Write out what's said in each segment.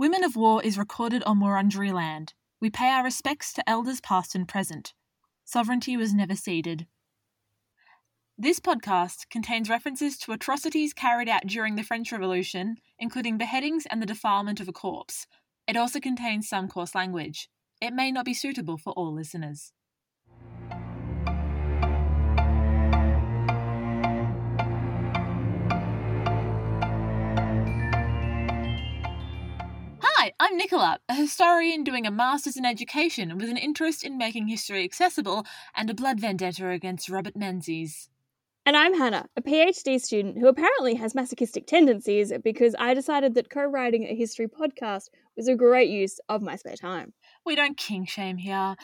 Women of War is recorded on Wurundjeri land. We pay our respects to elders past and present. Sovereignty was never ceded. This podcast contains references to atrocities carried out during the French Revolution, including beheadings and the defilement of a corpse. It also contains some coarse language. It may not be suitable for all listeners. I'm Nicola, a historian doing a master's in education with an interest in making history accessible and a blood vendetta against Robert Menzies. And I'm Hannah, a PhD student who apparently has masochistic tendencies because I decided that co writing a history podcast was a great use of my spare time. We don't king shame here.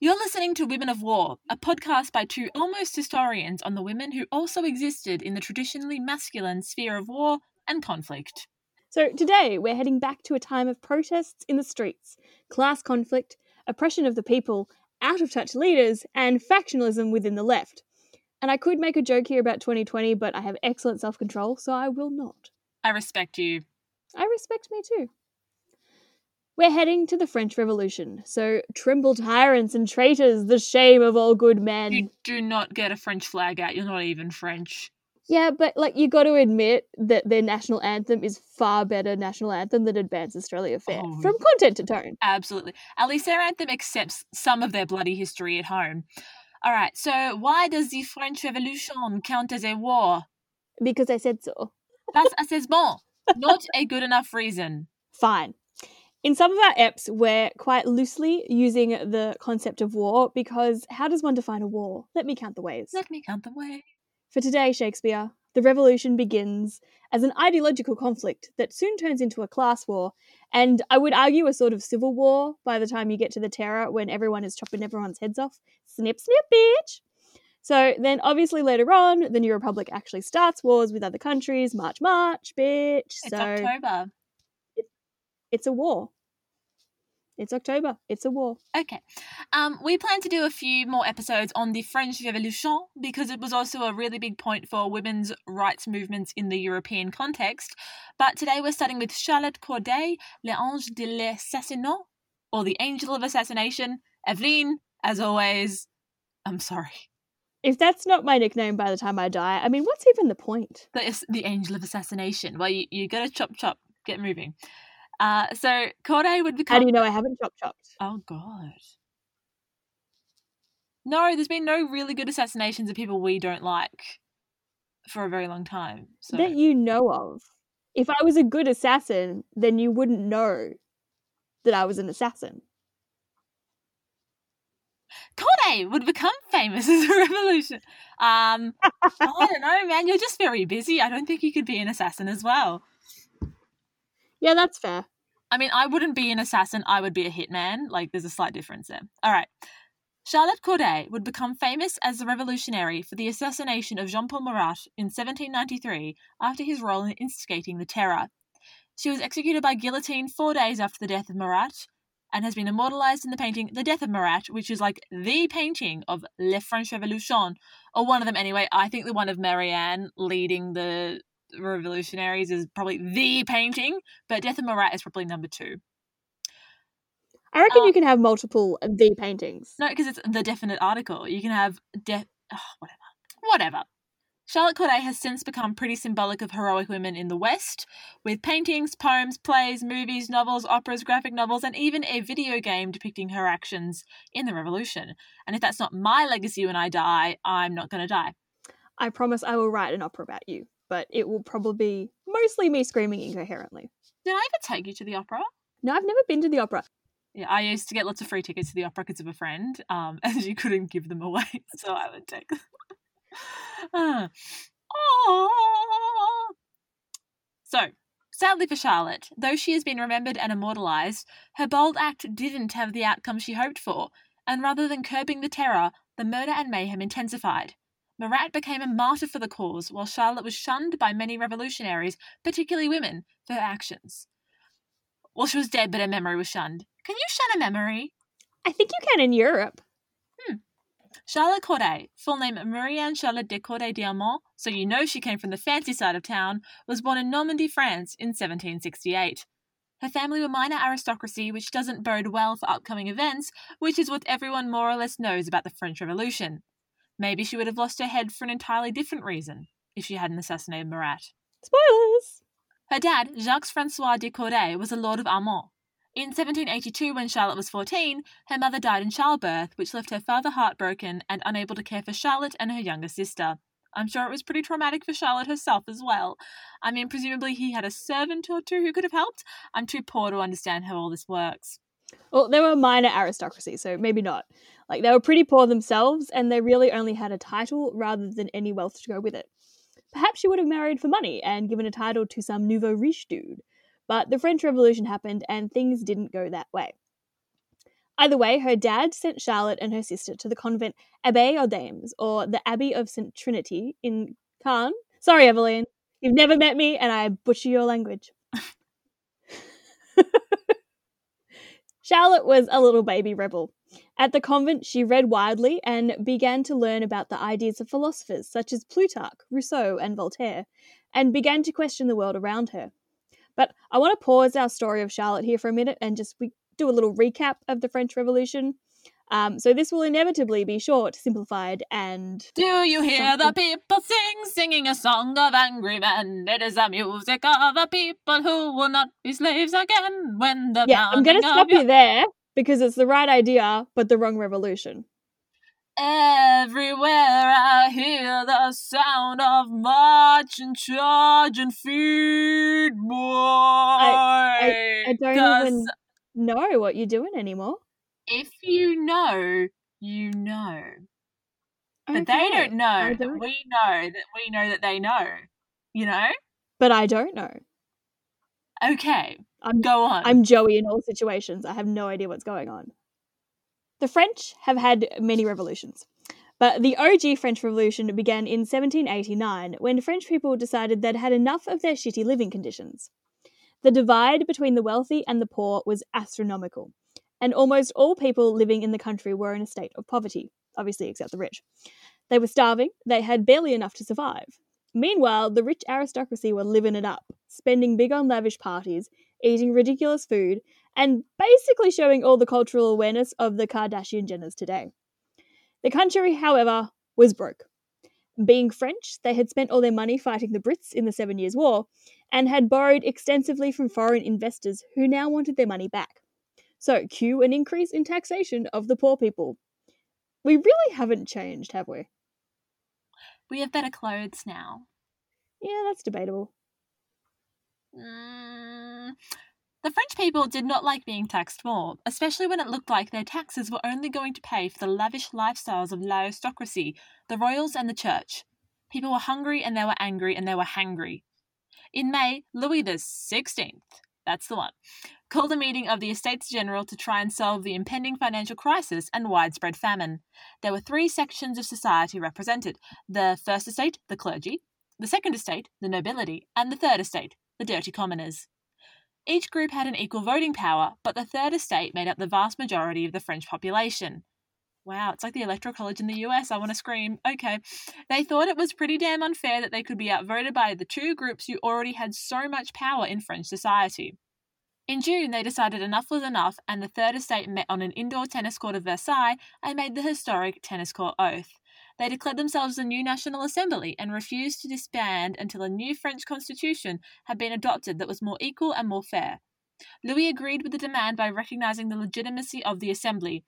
You're listening to Women of War, a podcast by two almost historians on the women who also existed in the traditionally masculine sphere of war and conflict. So today we're heading back to a time of protests in the streets, class conflict, oppression of the people, out of touch leaders, and factionalism within the left. And I could make a joke here about 2020, but I have excellent self control, so I will not. I respect you. I respect me too. We're heading to the French Revolution, so tremble tyrants and traitors, the shame of all good men. You do not get a French flag out, you're not even French. Yeah, but like you got to admit that their national anthem is far better national anthem than Advance Australia Fair Oh, from content to tone. Absolutely. At least their anthem accepts some of their bloody history at home. All right, so why does the French Revolution count as a war? Because I said so. That's assez bon. Not a good enough reason. Fine. In some of our EPs, we're quite loosely using the concept of war because how does one define a war? Let me count the ways. Let me count the way. For today, Shakespeare, the revolution begins as an ideological conflict that soon turns into a class war, and I would argue a sort of civil war by the time you get to the terror when everyone is chopping everyone's heads off. Snip, snip, bitch! So then, obviously, later on, the New Republic actually starts wars with other countries. March, march, bitch. It's so October. it's a war. It's October. It's a war. Okay. Um, we plan to do a few more episodes on the French Revolution because it was also a really big point for women's rights movements in the European context. But today we're starting with Charlotte Corday, L'Ange de l'Assassinat, or the Angel of Assassination. Evelyn, as always, I'm sorry. If that's not my nickname by the time I die, I mean, what's even the point? The, the Angel of Assassination. Well, you, you gotta chop chop, get moving. Uh, so Corday would become. How do you know I haven't chop chopped? Oh god. No, there's been no really good assassinations of people we don't like for a very long time. So That you know of. If I was a good assassin, then you wouldn't know that I was an assassin. Corday would become famous as a revolution. Um, I don't know, man. You're just very busy. I don't think you could be an assassin as well. Yeah, that's fair. I mean, I wouldn't be an assassin. I would be a hitman. Like, there's a slight difference there. All right. Charlotte Corday would become famous as a revolutionary for the assassination of Jean Paul Marat in 1793 after his role in instigating the terror. She was executed by guillotine four days after the death of Marat and has been immortalized in the painting The Death of Marat, which is like the painting of Le French Revolution, or one of them anyway. I think the one of Marianne leading the revolutionaries is probably the painting, but Death of Marat is probably number two. I reckon Uh, you can have multiple the paintings. No, because it's the definite article. You can have death. oh, whatever. Whatever. Charlotte Corday has since become pretty symbolic of heroic women in the West, with paintings, poems, plays, movies, novels, operas, graphic novels, and even a video game depicting her actions in the Revolution. And if that's not my legacy when I die, I'm not going to die. I promise I will write an opera about you, but it will probably be mostly me screaming incoherently. Did I ever take you to the opera? No, I've never been to the opera. Yeah, I used to get lots of free tickets to the opera because of a friend, um, and she couldn't give them away, so I would take them. Aw. So, sadly for Charlotte, though she has been remembered and immortalised, her bold act didn't have the outcome she hoped for, and rather than curbing the terror, the murder and mayhem intensified. Marat became a martyr for the cause, while Charlotte was shunned by many revolutionaries, particularly women, for her actions. Well, she was dead, but her memory was shunned. Can you shun a memory? I think you can in Europe. Hmm. Charlotte Corday, full name Marie-Anne Charlotte de Corday d'Armont, so you know she came from the fancy side of town, was born in Normandy, France in 1768. Her family were minor aristocracy, which doesn't bode well for upcoming events, which is what everyone more or less knows about the French Revolution. Maybe she would have lost her head for an entirely different reason if she hadn't assassinated Marat. Spoilers! Her dad, Jacques Francois de Corday, was a lord of Armont. In 1782, when Charlotte was 14, her mother died in childbirth, which left her father heartbroken and unable to care for Charlotte and her younger sister. I'm sure it was pretty traumatic for Charlotte herself as well. I mean, presumably he had a servant or two who could have helped. I'm too poor to understand how all this works. Well, they were minor aristocracy, so maybe not. Like, they were pretty poor themselves, and they really only had a title rather than any wealth to go with it. Perhaps she would have married for money and given a title to some nouveau riche dude. But the French Revolution happened, and things didn't go that way. Either way, her dad sent Charlotte and her sister to the convent Abbaye aux Dames, or the Abbey of St. Trinity in Caen. Sorry, Evelyn, you've never met me, and I butcher your language. Charlotte was a little baby rebel. At the convent, she read widely and began to learn about the ideas of philosophers such as Plutarch, Rousseau, and Voltaire, and began to question the world around her. But I want to pause our story of Charlotte here for a minute and just we do a little recap of the French Revolution. Um, so this will inevitably be short, simplified, and. Do you hear the people sing, singing a song of angry men? It is the music of a people who will not be slaves again when the yeah. I'm going to stop you there because it's the right idea, but the wrong revolution. Everywhere I hear the sound of marching, and charge and feed boy. I, I, I don't even know what you're doing anymore. If you know, you know. Okay. But they don't know don't. that we know that we know that they know. You know? But I don't know. Okay. I'm, Go on. I'm Joey in all situations. I have no idea what's going on. The French have had many revolutions, but the OG French Revolution began in 1789 when French people decided they'd had enough of their shitty living conditions. The divide between the wealthy and the poor was astronomical, and almost all people living in the country were in a state of poverty, obviously, except the rich. They were starving, they had barely enough to survive. Meanwhile, the rich aristocracy were living it up, spending big on lavish parties, eating ridiculous food, and basically showing all the cultural awareness of the Kardashian Jenners today. The country, however, was broke. Being French, they had spent all their money fighting the Brits in the Seven Years' War and had borrowed extensively from foreign investors who now wanted their money back. So, cue an increase in taxation of the poor people. We really haven't changed, have we? We have better clothes now. Yeah, that's debatable. Mm, the French people did not like being taxed more, especially when it looked like their taxes were only going to pay for the lavish lifestyles of l'aristocracy, the royals, and the church. People were hungry and they were angry and they were hangry. In May, Louis XVI, that's the one, called a meeting of the Estates General to try and solve the impending financial crisis and widespread famine. There were three sections of society represented the First Estate, the clergy, the Second Estate, the nobility, and the Third Estate, the dirty commoners. Each group had an equal voting power, but the Third Estate made up the vast majority of the French population. Wow, it's like the Electoral College in the US. I want to scream. Okay. They thought it was pretty damn unfair that they could be outvoted by the two groups who already had so much power in French society. In June, they decided enough was enough, and the Third Estate met on an indoor tennis court of Versailles and made the historic tennis court oath. They declared themselves a new National Assembly and refused to disband until a new French constitution had been adopted that was more equal and more fair. Louis agreed with the demand by recognizing the legitimacy of the Assembly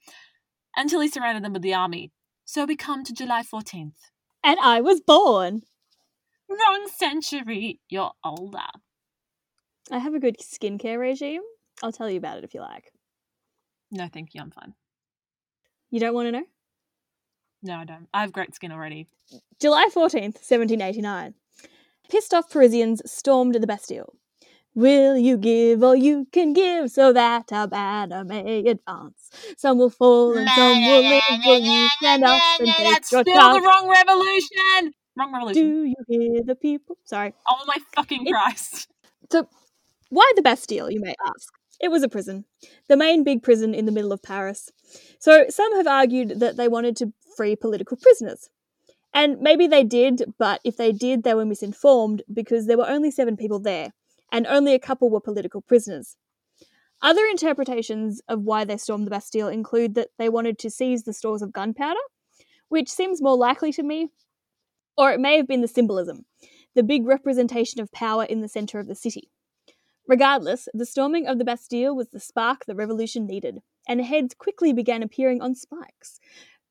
until he surrounded them with the army. So we come to July 14th. And I was born. Wrong century. You're older. I have a good skincare regime. I'll tell you about it if you like. No, thank you. I'm fine. You don't want to know? No, I don't. I have great skin already. July 14th, 1789. Pissed off Parisians stormed the Bastille. Will you give all you can give so that our banner may advance? Some will fall and some will live. Will you stand up and take That's your still chance? the wrong revolution. Wrong revolution. Do you hear the people? Sorry. Oh my fucking Christ. So, why the Bastille, you may ask? It was a prison, the main big prison in the middle of Paris. So, some have argued that they wanted to free political prisoners. And maybe they did, but if they did, they were misinformed because there were only seven people there, and only a couple were political prisoners. Other interpretations of why they stormed the Bastille include that they wanted to seize the stores of gunpowder, which seems more likely to me, or it may have been the symbolism, the big representation of power in the centre of the city. Regardless, the storming of the Bastille was the spark the revolution needed, and heads quickly began appearing on spikes,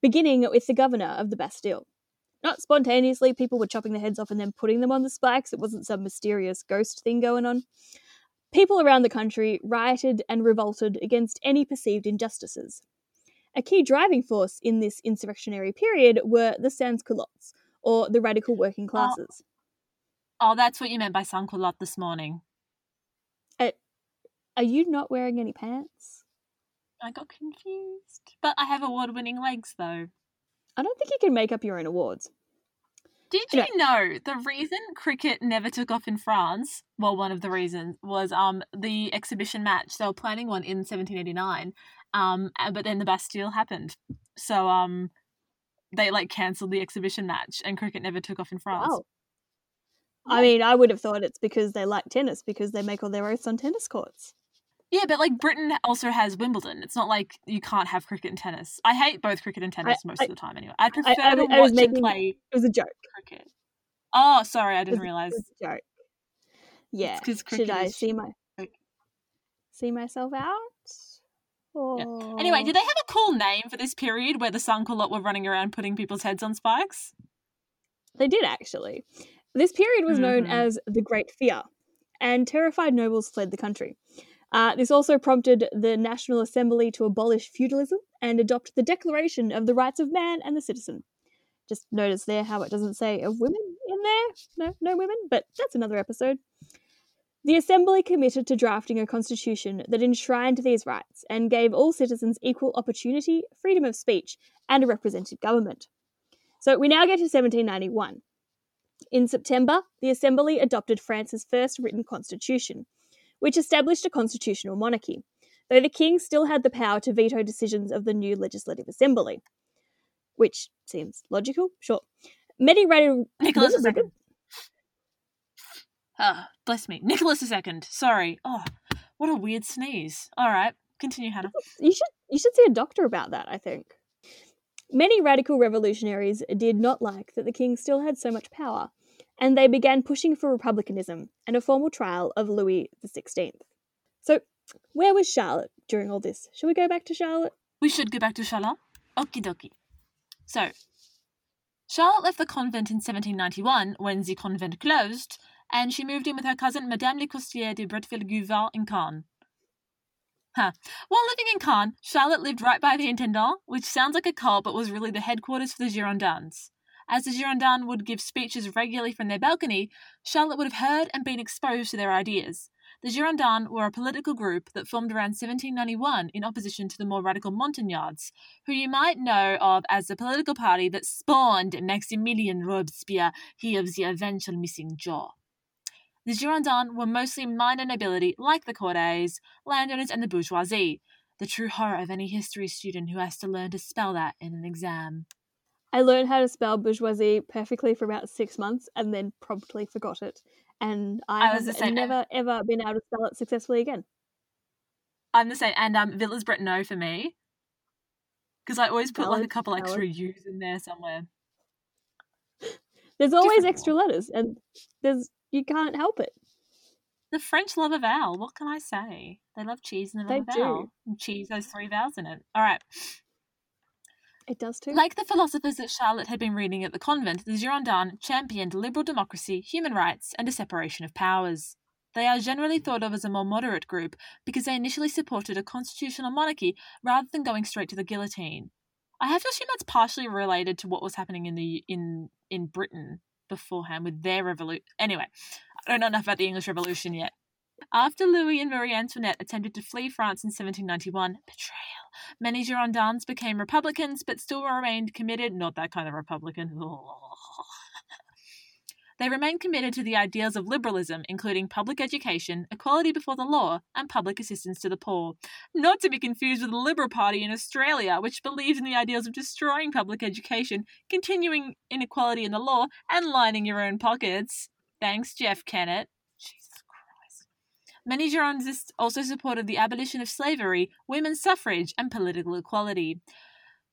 beginning with the governor of the Bastille. Not spontaneously, people were chopping their heads off and then putting them on the spikes. It wasn't some mysterious ghost thing going on. People around the country rioted and revolted against any perceived injustices. A key driving force in this insurrectionary period were the sans-culottes, or the radical working oh. classes. Oh, that's what you meant by sans-culotte this morning. Are you not wearing any pants? I got confused. But I have award winning legs, though. I don't think you can make up your own awards. Did you know the reason cricket never took off in France? Well, one of the reasons was um the exhibition match. They were planning one in 1789, um, but then the Bastille happened, so um, they like cancelled the exhibition match, and cricket never took off in France. Wow. I mean, I would have thought it's because they like tennis because they make all their oaths on tennis courts. Yeah, but like Britain also has Wimbledon. It's not like you can't have cricket and tennis. I hate both cricket and tennis I- most I- of the time anyway. I prefer I, to watch making and play it was a joke. cricket. Oh, sorry, I didn't realize. It was a joke. Yeah. Should I see my see myself out? Or... Anyway, did they have a cool name for this period where the sans-culottes were running around putting people's heads on spikes? They did actually. This period was known Mhm. as the Great Fear, and terrified nobles fled the country. Uh, this also prompted the National Assembly to abolish feudalism and adopt the Declaration of the Rights of Man and the Citizen. Just notice there how it doesn't say of women in there. No, no women, but that's another episode. The Assembly committed to drafting a constitution that enshrined these rights and gave all citizens equal opportunity, freedom of speech, and a representative government. So we now get to 1791. In September, the Assembly adopted France's first written constitution, which established a constitutional monarchy, though the king still had the power to veto decisions of the new legislative assembly. Which seems logical, sure. Many radical. Nicholas II. Ah, bless me. Nicholas II. Sorry. Oh, what a weird sneeze. All right, continue, Hannah. You should you should see a doctor about that, I think. Many radical revolutionaries did not like that the king still had so much power, and they began pushing for republicanism and a formal trial of Louis XVI. So, where was Charlotte during all this? Shall we go back to Charlotte? We should go back to Charlotte. Okie dokie. So, Charlotte left the convent in 1791 when the convent closed, and she moved in with her cousin Madame Lecostier de Bretteville-Guvin in Caen. Huh. While living in Caen, Charlotte lived right by the Intendant, which sounds like a cult but was really the headquarters for the Girondins. As the Girondins would give speeches regularly from their balcony, Charlotte would have heard and been exposed to their ideas. The Girondins were a political group that formed around 1791 in opposition to the more radical Montagnards, who you might know of as the political party that spawned Maximilien Robespierre, he of the eventual missing jaw. The Girondins were mostly minor nobility like the courtiers, landowners, and the bourgeoisie, the true horror of any history student who has to learn to spell that in an exam. I learned how to spell bourgeoisie perfectly for about six months and then promptly forgot it. And I, I was have the same. never ever been able to spell it successfully again. I'm the same, and um, Villers-Bretonneux for me, because I always put like a couple valid. extra U's in there somewhere. There's always Different extra letters, and there's you can't help it. The French love a vowel. What can I say? They love cheese and they love They a do. vowel. And cheese has three vowels in it. All right. It does too. Like the philosophers that Charlotte had been reading at the convent, the Girondins championed liberal democracy, human rights, and a separation of powers. They are generally thought of as a more moderate group because they initially supported a constitutional monarchy rather than going straight to the guillotine. I have to assume that's partially related to what was happening in the in in Britain beforehand with their revolution. Anyway, I don't know enough about the English Revolution yet. After Louis and Marie Antoinette attempted to flee France in 1791, betrayal, many Girondins became Republicans but still remained committed, not that kind of Republican. They remained committed to the ideals of liberalism, including public education, equality before the law, and public assistance to the poor. Not to be confused with the Liberal Party in Australia, which believes in the ideals of destroying public education, continuing inequality in the law, and lining your own pockets. Thanks, Jeff Kennett. Many Girondists also supported the abolition of slavery, women's suffrage, and political equality.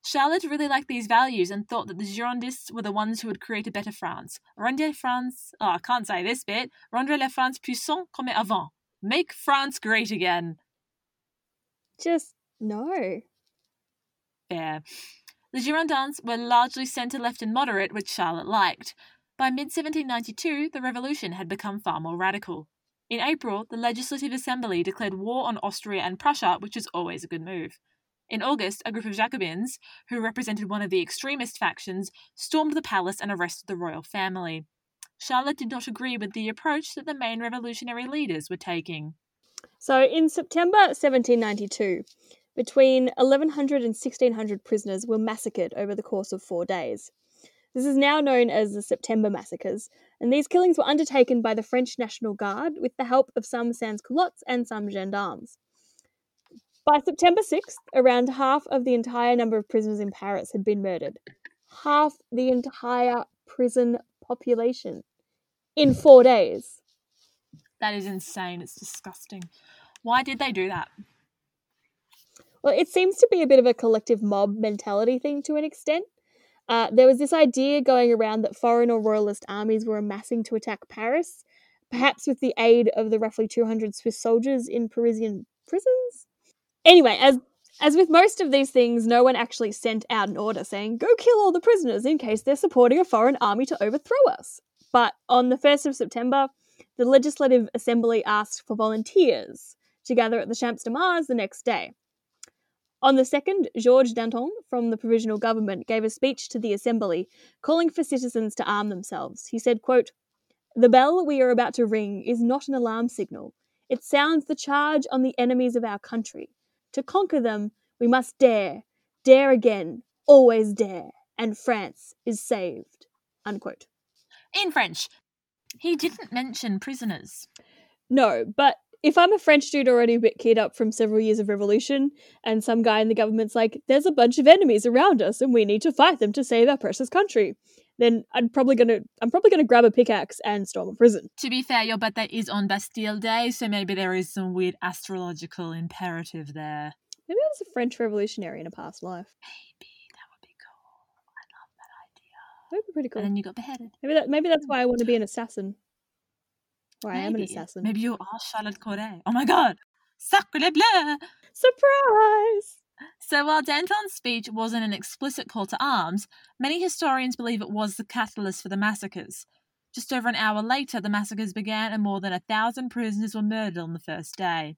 Charlotte really liked these values and thought that the Girondists were the ones who would create a better France. Rendre France, oh, I can't say this bit, rendre la France puissante comme avant. Make France great again. Just no. Fair. The Girondins were largely centre left and moderate, which Charlotte liked. By mid 1792, the revolution had become far more radical. In April, the Legislative Assembly declared war on Austria and Prussia, which was always a good move. In August, a group of Jacobins, who represented one of the extremist factions, stormed the palace and arrested the royal family. Charlotte did not agree with the approach that the main revolutionary leaders were taking. So, in September 1792, between 1100 and 1600 prisoners were massacred over the course of four days. This is now known as the September Massacres, and these killings were undertaken by the French National Guard with the help of some sans-culottes and some gendarmes. By September 6th, around half of the entire number of prisoners in Paris had been murdered. Half the entire prison population in four days. That is insane. It's disgusting. Why did they do that? Well, it seems to be a bit of a collective mob mentality thing to an extent. Uh, there was this idea going around that foreign or royalist armies were amassing to attack Paris, perhaps with the aid of the roughly 200 Swiss soldiers in Parisian prisons. Anyway, as as with most of these things, no one actually sent out an order saying, go kill all the prisoners in case they're supporting a foreign army to overthrow us. But on the 1st of September, the Legislative Assembly asked for volunteers to gather at the Champs de Mars the next day. On the 2nd, Georges Danton from the provisional government gave a speech to the assembly calling for citizens to arm themselves. He said, quote, "The bell we are about to ring is not an alarm signal. It sounds the charge on the enemies of our country. To conquer them, we must dare, dare again, always dare, and France is saved." Unquote. In French, he didn't mention prisoners. No, but if I'm a French dude already a bit keyed up from several years of revolution, and some guy in the government's like, there's a bunch of enemies around us and we need to fight them to save our precious country, then I'm probably gonna I'm probably gonna grab a pickaxe and storm a prison. To be fair, your birthday is on Bastille Day, so maybe there is some weird astrological imperative there. Maybe I was a French revolutionary in a past life. Maybe that would be cool. I love that idea. That would be pretty cool. And then you got beheaded. Maybe that maybe that's why I want to be an assassin. Or I am an assassin. Maybe you are Charlotte Corday. Oh my god! Sacre bleu! Surprise! So while Danton's speech wasn't an explicit call to arms, many historians believe it was the catalyst for the massacres. Just over an hour later, the massacres began and more than a thousand prisoners were murdered on the first day.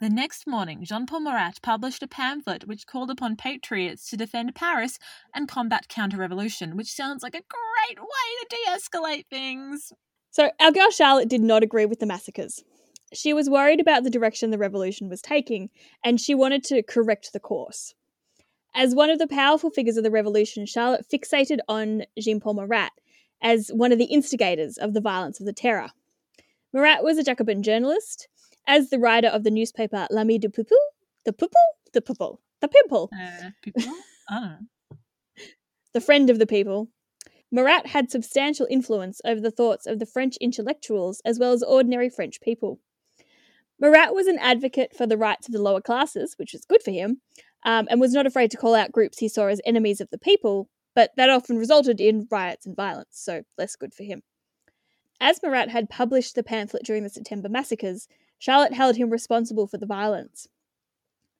The next morning, Jean Paul Marat published a pamphlet which called upon patriots to defend Paris and combat counter revolution, which sounds like a great way to de escalate things. So our girl Charlotte did not agree with the massacres. She was worried about the direction the revolution was taking, and she wanted to correct the course. As one of the powerful figures of the revolution, Charlotte fixated on Jean Paul Marat as one of the instigators of the violence of the terror. Marat was a Jacobin journalist, as the writer of the newspaper L'Ami du Peuple, the Peuple, the Peuple, the Pimple, Uh, people? I don't know. the friend of the people. Marat had substantial influence over the thoughts of the French intellectuals as well as ordinary French people. Marat was an advocate for the rights of the lower classes, which was good for him, um, and was not afraid to call out groups he saw as enemies of the people, but that often resulted in riots and violence, so less good for him. As Marat had published the pamphlet during the September massacres, Charlotte held him responsible for the violence.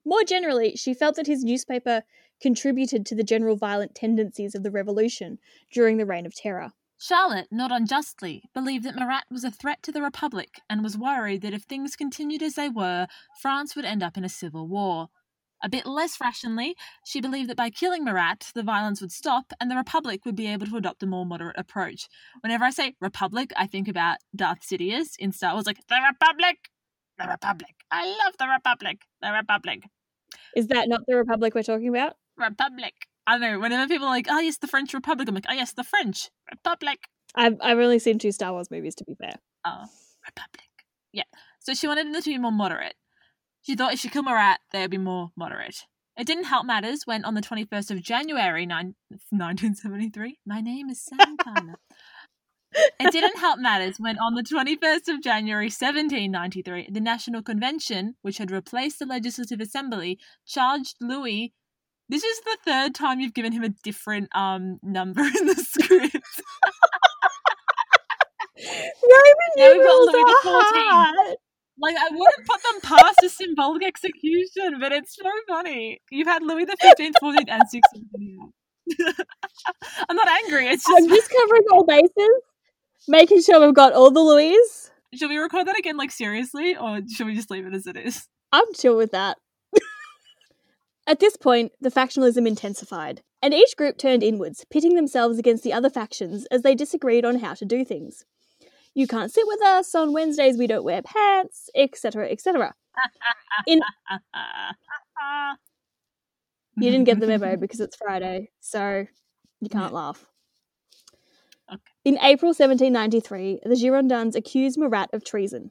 More generally, she felt that his newspaper contributed to the general violent tendencies of the revolution during the Reign of Terror. Charlotte, not unjustly, believed that Marat was a threat to the Republic and was worried that if things continued as they were, France would end up in a civil war. A bit less rationally, she believed that by killing Marat, the violence would stop and the Republic would be able to adopt a more moderate approach. Whenever I say Republic, I think about Darth Sidious in Star Wars, like, the Republic! The Republic! I love the Republic! The Republic! Is that not the Republic we're talking about? Republic! I don't know, whenever people are like, oh yes, the French Republic, I'm like, oh yes, the French Republic! I've, I've only seen two Star Wars movies, to be fair. Oh, Republic. Yeah. So she wanted them to be more moderate. She thought if she killed Marat, they would be more moderate. It didn't help matters when, on the 21st of January nine, 1973, my name is Sam It didn't help matters when, on the 21st of January 1793, the National Convention, which had replaced the Legislative Assembly, charged Louis. This is the third time you've given him a different um number in the script. Roman we've got Louis the 14th. Like I wouldn't put them past a symbolic execution, but it's so funny. You've had Louis the Fifteenth, Fourteenth, and Sixteenth. I'm not angry. It's I'm just. just covering all bases, making sure we've got all the Louis. Should we record that again, like seriously, or should we just leave it as it is? I'm chill with that. At this point, the factionalism intensified, and each group turned inwards, pitting themselves against the other factions as they disagreed on how to do things. You can't sit with us, on Wednesdays we don't wear pants, etc., etc. You didn't get the memo because it's Friday, so you can't laugh. Okay. In April 1793, the Girondins accused Marat of treason.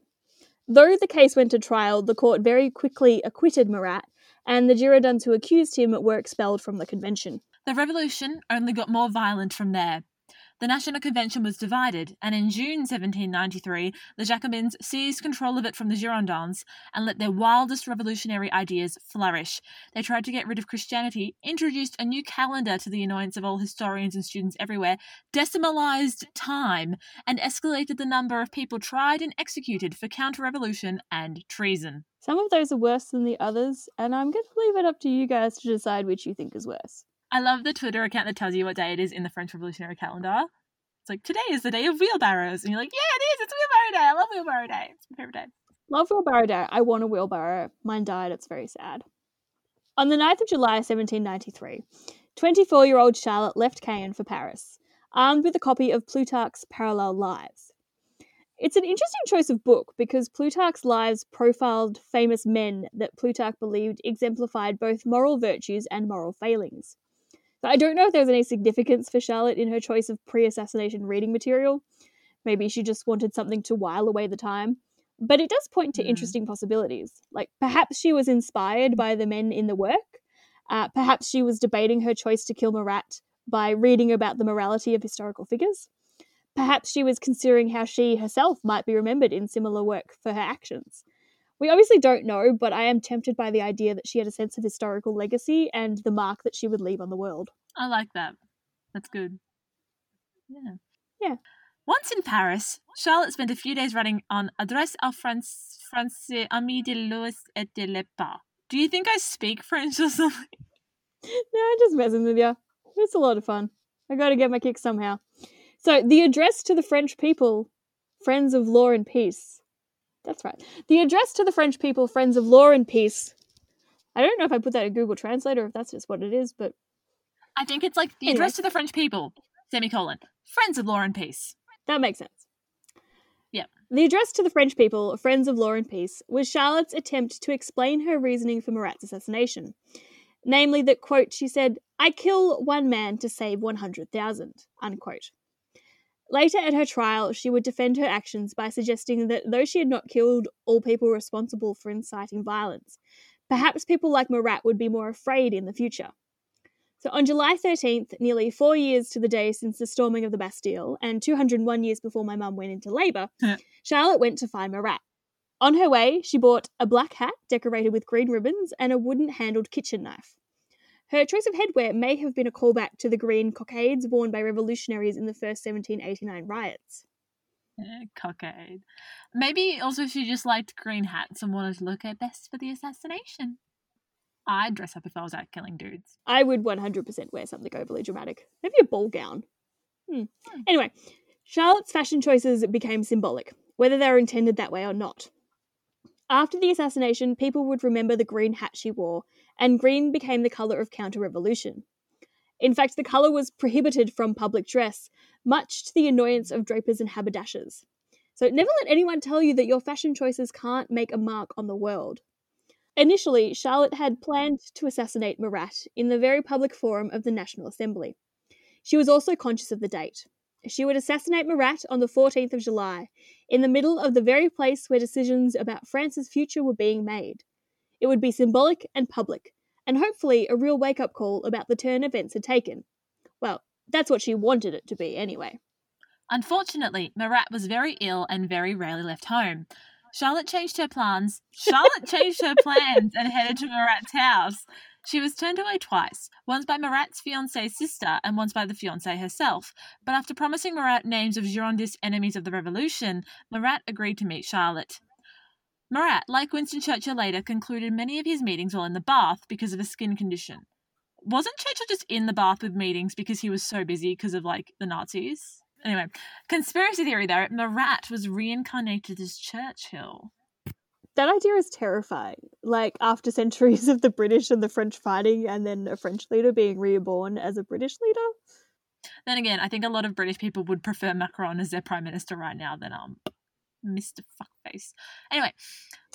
Though the case went to trial, the court very quickly acquitted Marat, and the Girondins who accused him were expelled from the convention. The revolution only got more violent from there. The National Convention was divided, and in June 1793, the Jacobins seized control of it from the Girondins and let their wildest revolutionary ideas flourish. They tried to get rid of Christianity, introduced a new calendar to the annoyance of all historians and students everywhere, decimalized time, and escalated the number of people tried and executed for counter revolution and treason. Some of those are worse than the others, and I'm going to leave it up to you guys to decide which you think is worse. I love the Twitter account that tells you what day it is in the French Revolutionary calendar. It's like today is the day of wheelbarrows, and you're like, yeah, it is. It's wheelbarrow day. I love wheelbarrow day. It's my favorite day. Love wheelbarrow day. I want a wheelbarrow. Mine died. It's very sad. On the 9th of July 1793, 24 year old Charlotte left Caen for Paris, armed with a copy of Plutarch's Parallel Lives. It's an interesting choice of book because Plutarch's Lives profiled famous men that Plutarch believed exemplified both moral virtues and moral failings. I don't know if there was any significance for Charlotte in her choice of pre assassination reading material. Maybe she just wanted something to while away the time. But it does point to Mm. interesting possibilities. Like perhaps she was inspired by the men in the work. Uh, perhaps she was debating her choice to kill Marat by reading about the morality of historical figures. Perhaps she was considering how she herself might be remembered in similar work for her actions. We obviously don't know, but I am tempted by the idea that she had a sense of historical legacy and the mark that she would leave on the world. I like that. That's good. Yeah. Yeah. Once in Paris, Charlotte spent a few days writing on Adresse au France, Français Amis de Louis et de Lepas. Do you think I speak French or something? No, I'm just messing with you. It's a lot of fun. I gotta get my kick somehow. So, the address to the French people, friends of law and peace. That's right. The address to the French people, friends of law and peace. I don't know if I put that in Google Translate or if that's just what it is, but I think it's like the Anyway. address to the French people, semicolon, friends of law and peace. that makes sense. Yep. The address to the French people, friends of law and peace, was Charlotte's attempt to explain her reasoning for Marat's assassination. Namely, that, quote, she said, I kill one man to save 100,000, unquote. Later at her trial, she would defend her actions by suggesting that though she had not killed all people responsible for inciting violence, perhaps people like Marat would be more afraid in the future. So on July 13th, nearly four years to the day since the storming of the Bastille, and 201 years before my mum went into labour, Yeah. Charlotte went to find Marat. On her way, she bought a black hat decorated with green ribbons and a wooden handled kitchen knife. Her choice of headwear may have been a callback to the green cockades worn by revolutionaries in the first 1789 riots. Eh, cockade. Maybe also she just liked green hats and wanted to look her best for the assassination. I'd dress up if I was out killing dudes. I would 100% wear something overly dramatic. Maybe a ball gown. Hmm. Hmm. Anyway, Charlotte's fashion choices became symbolic, whether they were intended that way or not. After the assassination, people would remember the green hat she wore, and green became the colour of counter revolution. In fact, the colour was prohibited from public dress, much to the annoyance of drapers and haberdashers. So never let anyone tell you that your fashion choices can't make a mark on the world. Initially, Charlotte had planned to assassinate Marat in the very public forum of the National Assembly. She was also conscious of the date. She would assassinate Marat on the 14th of July, in the middle of the very place where decisions about France's future were being made. It would be symbolic and public, and hopefully a real wake up call about the turn events had taken. Well, that's what she wanted it to be, anyway. Unfortunately, Marat was very ill and very rarely left home. Charlotte changed her plans. Charlotte changed her plans and headed to Marat's house. She was turned away twice, once by Marat's fiancee's sister and once by the fiancee herself. But after promising Marat names of Girondist enemies of the revolution, Marat agreed to meet Charlotte. Marat, like Winston Churchill later, concluded many of his meetings while in the bath because of a skin condition. Wasn't Churchill just in the bath with meetings because he was so busy because of like the Nazis? Anyway, conspiracy theory there, Marat was reincarnated as Churchill. That idea is terrifying. Like after centuries of the British and the French fighting, and then a French leader being reborn as a British leader. Then again, I think a lot of British people would prefer Macron as their prime minister right now than um Mm. Mr. Fuckface. Anyway,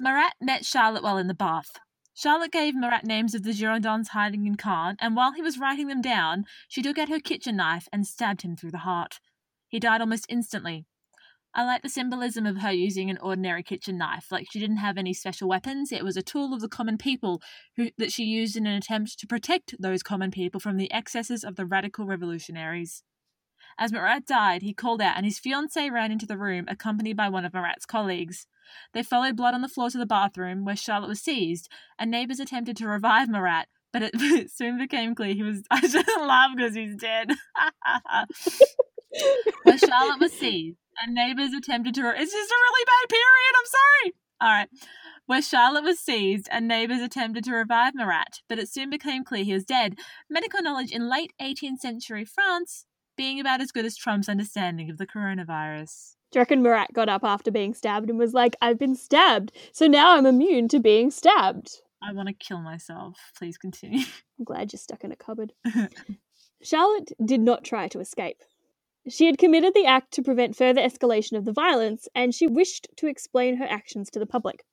Marat met Charlotte while in the bath. Charlotte gave Marat names of the Girondins hiding in Caen, and while he was writing them down, she took out her kitchen knife and stabbed him through the heart. He died almost instantly. I like the symbolism of her using an ordinary kitchen knife. Like she didn't have any special weapons. It was a tool of the common people who, that she used in an attempt to protect those common people from the excesses of the radical revolutionaries. As Marat died, he called out, and his fiancée ran into the room, accompanied by one of Marat's colleagues. They followed blood on the floor to the bathroom, where Charlotte was seized, and neighbours attempted to revive Marat, but it soon became clear he was. I just laugh because he's dead. where Charlotte was seized, and neighbours attempted to. It's just a really bad period. I'm sorry. All right. Where Charlotte was seized and neighbours attempted to revive Marat, but it soon became clear he was dead. Medical knowledge in late 18th century France being about as good as Trump's understanding of the coronavirus. Do you reckon Marat got up after being stabbed and was like, I've been stabbed, so now I'm immune to being stabbed? I want to kill myself. Please continue. I'm glad you're stuck in a cupboard. Charlotte did not try to escape. She had committed the act to prevent further escalation of the violence, and she wished to explain her actions to the public.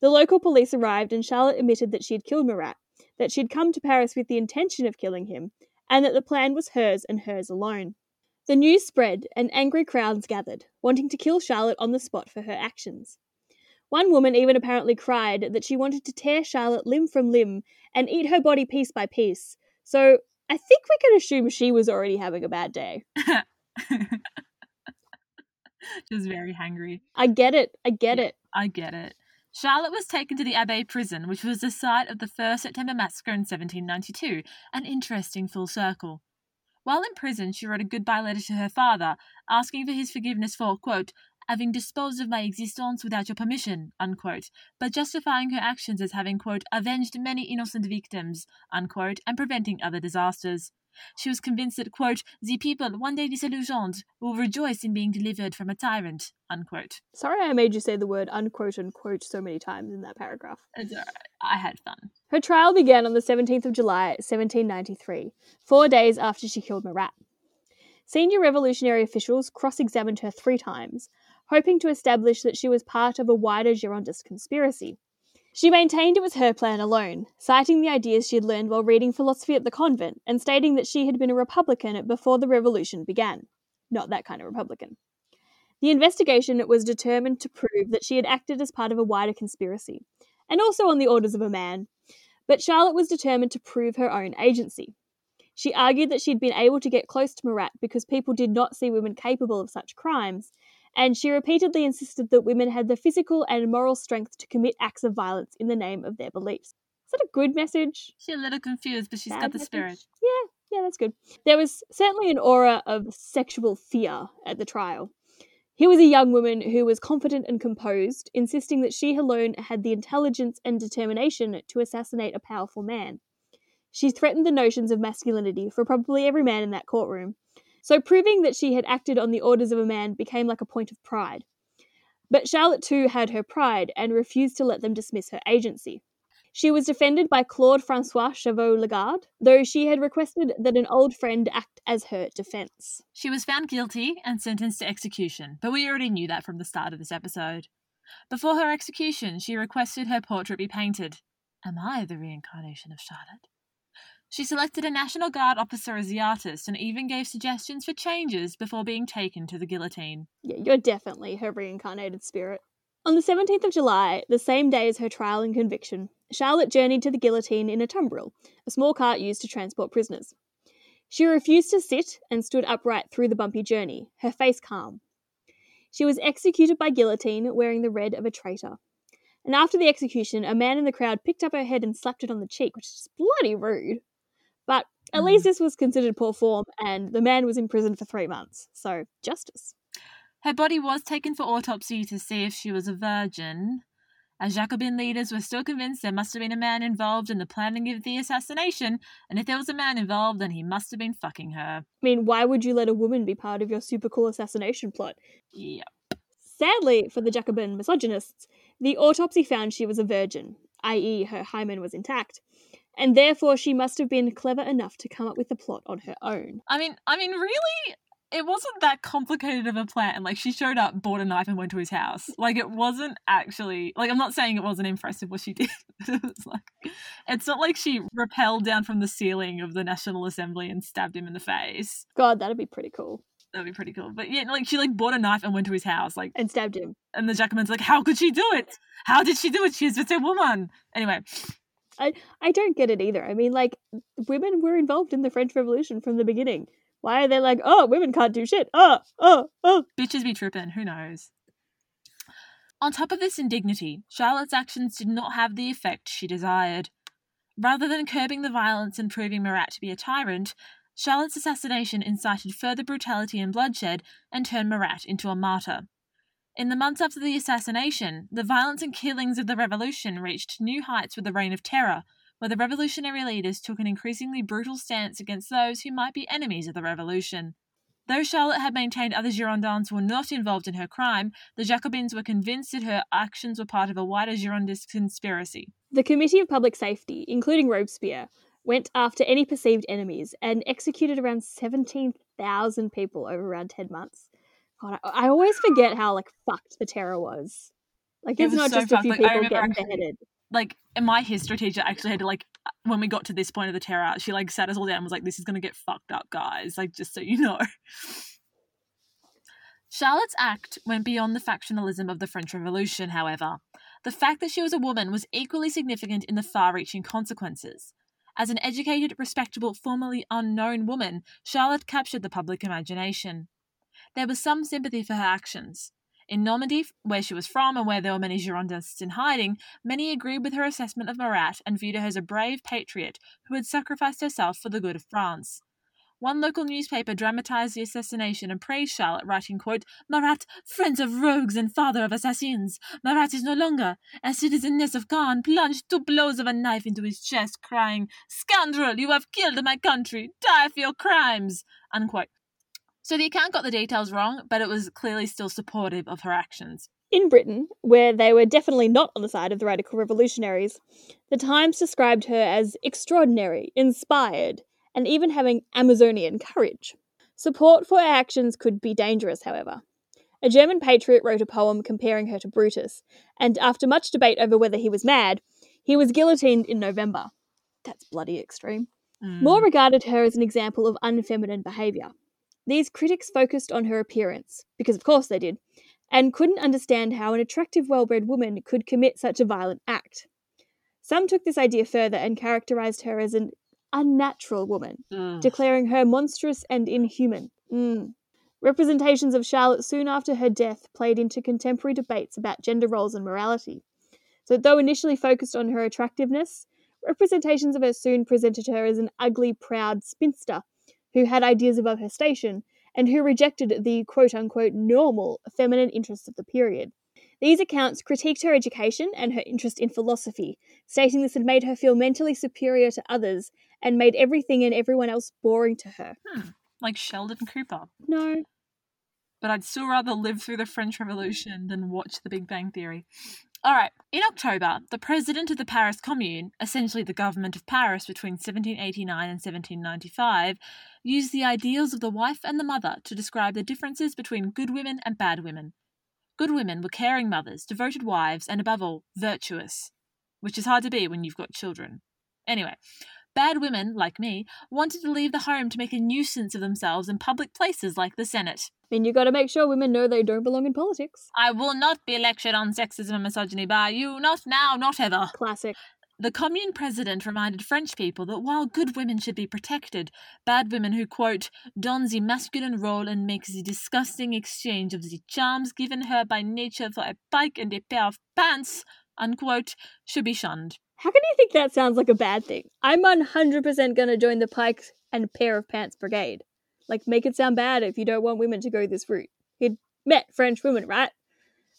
The local police arrived, and Charlotte admitted that she had killed Marat, that she had come to Paris with the intention of killing him, and that the plan was hers and hers alone. The news spread, and angry crowds gathered, wanting to kill Charlotte on the spot for her actions. One woman even apparently cried that she wanted to tear Charlotte limb from limb and eat her body piece by piece. So I think we can assume she was already having a bad day. Just very hangry. I get it. I get Yeah. it. I get it. Charlotte was taken to the Abbaye prison, which was the site of the First September Massacre in 1792, an interesting full circle. While in prison, she wrote a goodbye letter to her father, asking for his forgiveness for, quote, having disposed of my existence without your permission, unquote, but justifying her actions as having, quote, avenged many innocent victims, unquote, and preventing other disasters. She was convinced that, quote, the people, one day disillusioned, will rejoice in being delivered from a tyrant, unquote. Sorry I made you say the word unquote unquote so many times in that paragraph. It's alright. I had fun. Her trial began on the 17th of July, 1793, four days after she killed Marat. Senior revolutionary officials cross examined her three times, hoping to establish that she was part of a wider Girondist conspiracy. She maintained it was her plan alone, citing the ideas she had learned while reading philosophy at the convent and stating that she had been a Republican before the revolution began. Not that kind of Republican. The investigation was determined to prove that she had acted as part of a wider conspiracy, and also on the orders of a man, but Charlotte was determined to prove her own agency. She argued that she had been able to get close to Marat because people did not see women capable of such crimes, and she repeatedly insisted that women had the physical and moral strength to commit acts of violence in the name of their beliefs. Is that a good message? She's a little confused, but she's Bad got the message? spirit. Yeah, yeah, that's good. There was certainly an aura of sexual fear at the trial. Here was a young woman who was confident and composed, insisting that she alone had the intelligence and determination to assassinate a powerful man. She threatened the notions of masculinity for probably every man in that courtroom, so proving that she had acted on the orders of a man became like a point of pride. But Charlotte too had her pride and refused to let them dismiss her agency. She was defended by Claude Francois Chauveau Lagarde, though she had requested that an old friend act as her defense. She was found guilty and sentenced to execution, but we already knew that from the start of this episode. Before her execution, she requested her portrait be painted. Am I the reincarnation of Charlotte? She selected a National Guard officer as the artist and even gave suggestions for changes before being taken to the guillotine. Yeah, you're definitely her reincarnated spirit. On the 17th of July, the same day as her trial and conviction, Charlotte journeyed to the guillotine in a tumbril, a small cart used to transport prisoners. She refused to sit and stood upright through the bumpy journey, her face calm. She was executed by guillotine wearing the red of a traitor. And after the execution, a man in the crowd picked up her head and slapped it on the cheek, which is bloody rude. But at Mm. least this was considered poor form, and the man was imprisoned for three months. So, justice. Her body was taken for autopsy to see if she was a virgin. As Jacobin leaders were still convinced there must have been a man involved in the planning of the assassination, and if there was a man involved, then he must have been fucking her. I mean, why would you let a woman be part of your super cool assassination plot? Yeah. Sadly, for the Jacobin misogynists, the autopsy found she was a virgin, i.e., her hymen was intact, and therefore she must have been clever enough to come up with the plot on her own. I mean, I mean, really, it wasn't that complicated of a plan. Like, she showed up, bought a knife, and went to his house. Like, it wasn't actually like I'm not saying it wasn't impressive what she did. it was like, it's not like she rappelled down from the ceiling of the National Assembly and stabbed him in the face. God, that'd be pretty cool. That'd be pretty cool. But yeah, like she like bought a knife and went to his house. Like, And stabbed him. and the Jacobin's like, how could she do it? How did she do it? She's just a woman. Anyway, I I don't get it either. I mean, like, women were involved in the French Revolution from the beginning. Why are they like, oh, women can't do shit? Oh, oh, oh. bitches be tripping. Who knows? On top of this indignity, Charlotte's actions did not have the effect she desired. Rather than curbing the violence and proving Marat to be a tyrant, Charlotte's assassination incited further brutality and bloodshed and turned Marat into a martyr. In the months after the assassination, the violence and killings of the revolution reached new heights with the Reign of Terror, where the revolutionary leaders took an increasingly brutal stance against those who might be enemies of the revolution. Though Charlotte had maintained other Girondins were not involved in her crime, the Jacobins were convinced that her actions were part of a wider Girondist conspiracy. The Committee of Public Safety, including Robespierre, went after any perceived enemies and executed around 17,000 people over around 10 months. God, I, I always forget how, like, fucked the terror was. Like, It it's was not so just a few Like, I people getting beheaded. Like, my history teacher actually had to, like, uh, when we got to this point of the terror, she, like, sat us all down and was like, this is going to get fucked up, guys. Like, just so you know. Charlotte's act went beyond the factionalism of the French Revolution, however. The fact that she was a woman was equally significant in the far reaching consequences. As an educated, respectable, formerly unknown woman, Charlotte captured the public imagination. There was some sympathy for her actions. In Normandy, where she was from and where there were many Girondists in hiding, many agreed with her assessment of Marat and viewed her as a brave patriot who had sacrificed herself for the good of France. One local newspaper dramatized the assassination and praised Charlotte, writing, quote, Marat, friend of rogues and father of assassins. Marat is no longer a citizeness of Caen, plunged two blows of a knife into his chest, crying, Scoundrel, you have killed my country, die for your crimes, unquote. So the account got the details wrong, but it was clearly still supportive of her actions. In Britain, where they were definitely not on the side of the radical revolutionaries, the Times described her as extraordinary, inspired, and even having Amazonian courage. Support for her actions could be dangerous, however. A German patriot wrote a poem comparing her to Brutus, and after much debate over whether he was mad, he was guillotined in November. That's bloody extreme. Mm. More regarded her as an example of unfeminine behaviour. These critics focused on her appearance, because of course they did, and couldn't understand how an attractive, well bred woman could commit such a violent act. Some took this idea further and characterised her as an unnatural woman, declaring her monstrous and inhuman. Mm. Representations of Charlotte soon after her death played into contemporary debates about gender roles and morality. So, though initially focused on her attractiveness, representations of her soon presented her as an ugly, proud spinster who had ideas above her station and who rejected the quote unquote normal feminine interests of the period. These accounts critiqued her education and her interest in philosophy, stating this had made her feel mentally superior to others and made everything and everyone else boring to her. Hmm, like Sheldon Cooper. No, But I'd still rather live through the French Revolution than watch The Big Bang Theory. All right, in October, the president of the Paris Commune, essentially the government of Paris between 1789 and 1795, used the ideals of the wife and the mother to describe the differences between good women and bad women. Good women were caring mothers, devoted wives, and above all, virtuous, which is hard to be when you've got children. Anyway, bad women, like me, wanted to leave the home to make a nuisance of themselves in public places like the Senate. I mean, you gotta make sure women know they don't belong in politics. I will not be lectured on sexism and misogyny by you, not now, not ever. Classic. The commune president reminded French people that while good women should be protected, bad women who, quote, don the masculine role and make the disgusting exchange of the charms given her by nature for a pike and a pair of pants, unquote, should be shunned. How can you think that sounds like a bad thing? I'm 100% gonna join the pikes and pair of pants brigade. Like, make it sound bad if you don't want women to go this route. He'd met French women, right?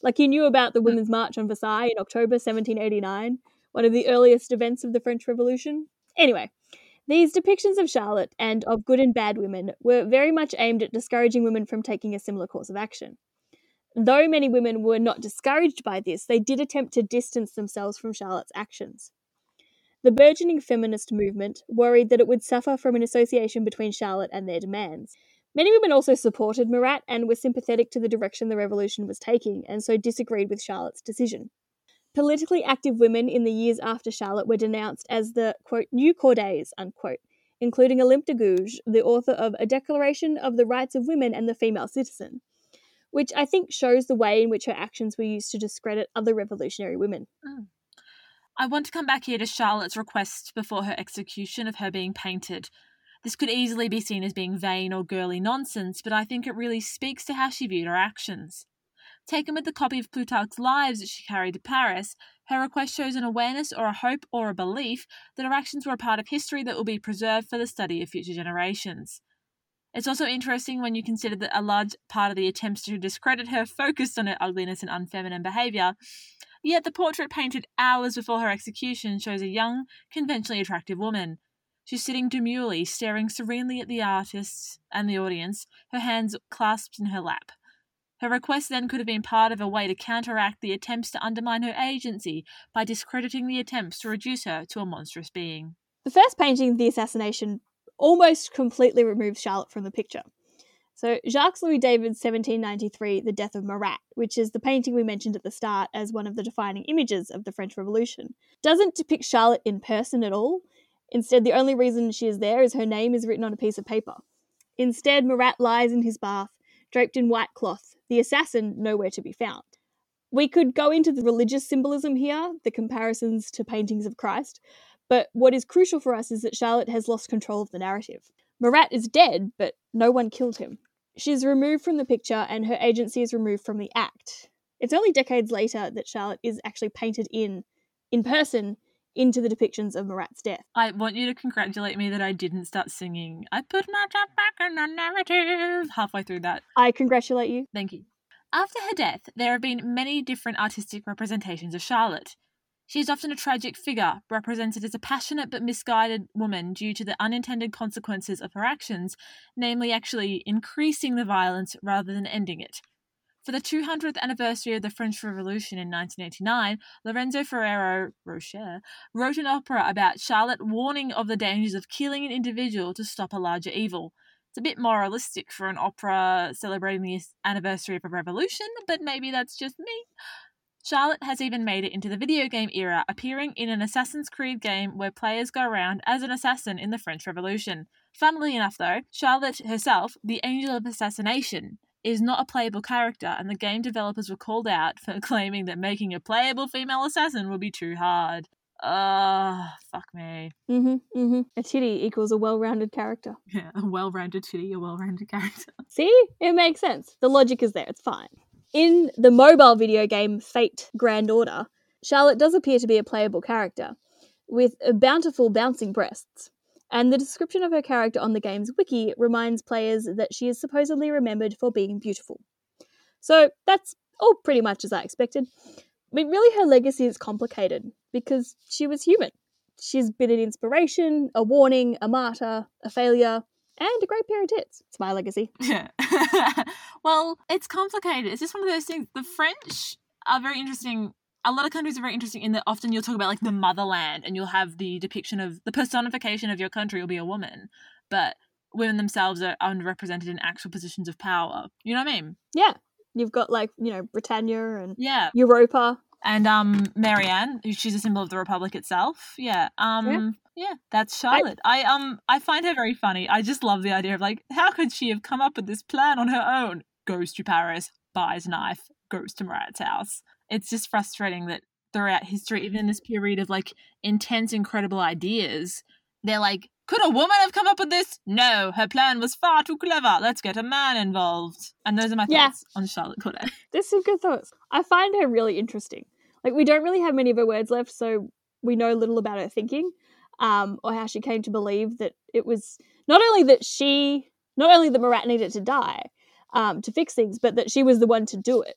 Like, he knew about the mm. Women's March on Versailles in October 1789 one of the earliest events of the French Revolution. Anyway, these depictions of Charlotte and of good and bad women were very much aimed at discouraging women from taking a similar course of action. Though many women were not discouraged by this, they did attempt to distance themselves from Charlotte's actions. The burgeoning feminist movement worried that it would suffer from an association between Charlotte and their demands. Many women also supported Marat and were sympathetic to the direction the revolution was taking, and so disagreed with Charlotte's decision. Politically active women in the years after Charlotte were denounced as the, quote, new Cordays, unquote, including Olympe de Gouges, the author of A Declaration of the Rights of Women and the Female Citizen, which I think shows the way in which her actions were used to discredit other revolutionary women. Mm. I want to come back here to Charlotte's request before her execution of her being painted. This could easily be seen as being vain or girly nonsense, but I think it really speaks to how she viewed her actions. Taken with the copy of Plutarch's Lives that she carried to Paris, her request shows an awareness or a hope or a belief that her actions were a part of history that will be preserved for the study of future generations. It's also interesting when you consider that a large part of the attempts to discredit her focused on her ugliness and unfeminine behaviour, yet the portrait painted hours before her execution shows a young, conventionally attractive woman. She's sitting demurely, staring serenely at the artists and the audience, her hands clasped in her lap. Her request then could have been part of a way to counteract the attempts to undermine her agency by discrediting the attempts to reduce her to a monstrous being. The first painting, The Assassination, almost completely removes Charlotte from the picture. So, Jacques Louis David's 1793, The Death of Marat, which is the painting we mentioned at the start as one of the defining images of the French Revolution, doesn't depict Charlotte in person at all. Instead, the only reason she is there is her name is written on a piece of paper. Instead, Marat lies in his bath, draped in white cloth, the assassin nowhere to be found. We could go into the religious symbolism here, the comparisons to paintings of Christ, but what is crucial for us is that Charlotte has lost control of the narrative. Marat is dead, but no one killed him. She's removed from the picture and her agency is removed from the act. It's only decades later that Charlotte is actually painted in, in person, into the depictions of Marat's death. I want you to congratulate me that I didn't start singing I put my job back in the narrative halfway through that. I congratulate you. Thank you. After her death, there have been many different artistic representations of Charlotte. She is often a tragic figure, represented as a passionate but misguided woman due to the unintended consequences of her actions, namely, actually increasing the violence rather than ending it. For the 200th anniversary of the French Revolution in 1989, Lorenzo Ferrero Rocher wrote an opera about Charlotte warning of the dangers of killing an individual to stop a larger evil. It's a bit moralistic for an opera celebrating the anniversary of a revolution, but maybe that's just me. Charlotte has even made it into the video game era, appearing in an Assassin's Creed game where players go around as an assassin in the French Revolution. Funnily enough, though, Charlotte herself, the Angel of Assassination, is not a playable character, and the game developers were called out for claiming that making a playable female assassin would be too hard. Uh, fuck me. Mm-hmm, mm-hmm. A titty equals a well-rounded character. Yeah, a well-rounded titty, a well-rounded character. See? It makes sense. The logic is there. It's fine. In the mobile video game Fate Grand Order, Charlotte does appear to be a playable character, with bountiful bouncing breasts and the description of her character on the game's wiki reminds players that she is supposedly remembered for being beautiful. So that's all pretty much as I expected. But really, her legacy is complicated because she was human. She's been an inspiration, a warning, a martyr, a failure, and a great pair of tits. It's my legacy. Yeah. well, it's complicated. It's just one of those things. The French are very interesting a lot of countries are very interesting in that often you'll talk about like the motherland and you'll have the depiction of the personification of your country will be a woman, but women themselves are underrepresented in actual positions of power. You know what I mean? Yeah. You've got like, you know, Britannia and yeah. Europa. And um Marianne, she's a symbol of the Republic itself. Yeah. Um yeah. Yeah, that's Charlotte. I, I um I find her very funny. I just love the idea of like, how could she have come up with this plan on her own? Goes to Paris, buys knife, goes to Marat's house it's just frustrating that throughout history, even in this period of like intense, incredible ideas, they're like, could a woman have come up with this? No, her plan was far too clever. Let's get a man involved. And those are my Yeah. thoughts on Charlotte Corday. There's some good thoughts. I find her really interesting. Like we don't really have many of her words left, so we know little about her thinking, um, or how she came to believe that it was not only that she, not only that Marat needed to die um, to fix things, but that she was the one to do it.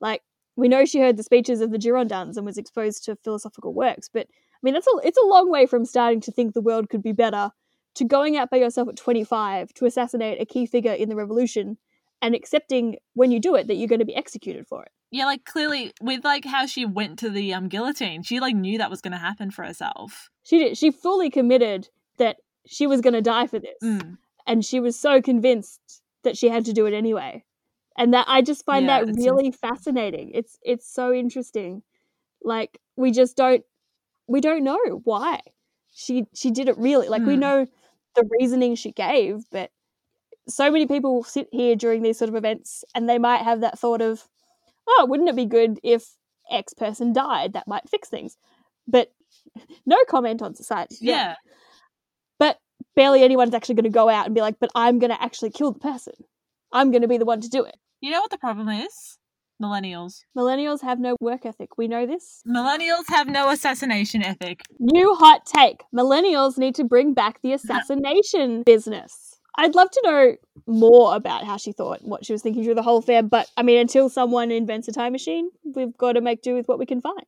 Like we know she heard the speeches of the Girondins and was exposed to philosophical works, but I mean that's a it's a long way from starting to think the world could be better to going out by yourself at 25 to assassinate a key figure in the revolution and accepting when you do it that you're going to be executed for it. Yeah, like clearly with like how she went to the um guillotine, she like knew that was gonna happen for herself. She did. She fully committed that she was going to die for this, Mm. and she was so convinced that she had to do it anyway. And that I just find Yeah, that really fascinating. It's it's so interesting. Like we just don't we don't know why she she did it really. Like we Hmm. know the reasoning she gave, but so many people sit here during these sort of events and they might have that thought of, oh, wouldn't it be good if X person died? That might fix things. But no comment on society. Yeah. But barely anyone's actually going to go out and be like, but I'm going to actually kill the person. I'm going to be the one to do it. You know what the problem is? Millennials. Millennials have no work ethic. We know this. Millennials have no assassination ethic. New hot take. Millennials need to bring back the assassination business. I'd love to know more about how she thought, what she was thinking through the whole affair, but I mean, until someone invents a time machine, we've got to make do with what we can find.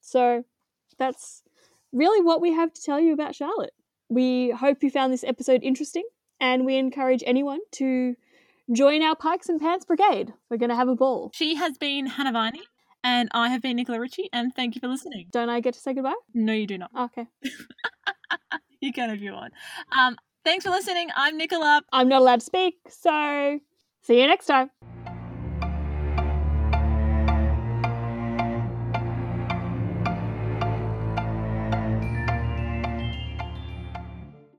So that's really what we have to tell you about Charlotte. We hope you found this episode interesting, and we encourage anyone to join our Pikes and Pants Brigade. We're going to have a ball. She has been Hannah Viney, and I have been Nicola Ritchie, and thank you for listening. Don't I get to say goodbye? No, you do not. Okay. You can if you want. Um, thanks for listening. I'm Nicola. I'm not allowed to speak, so see you next time.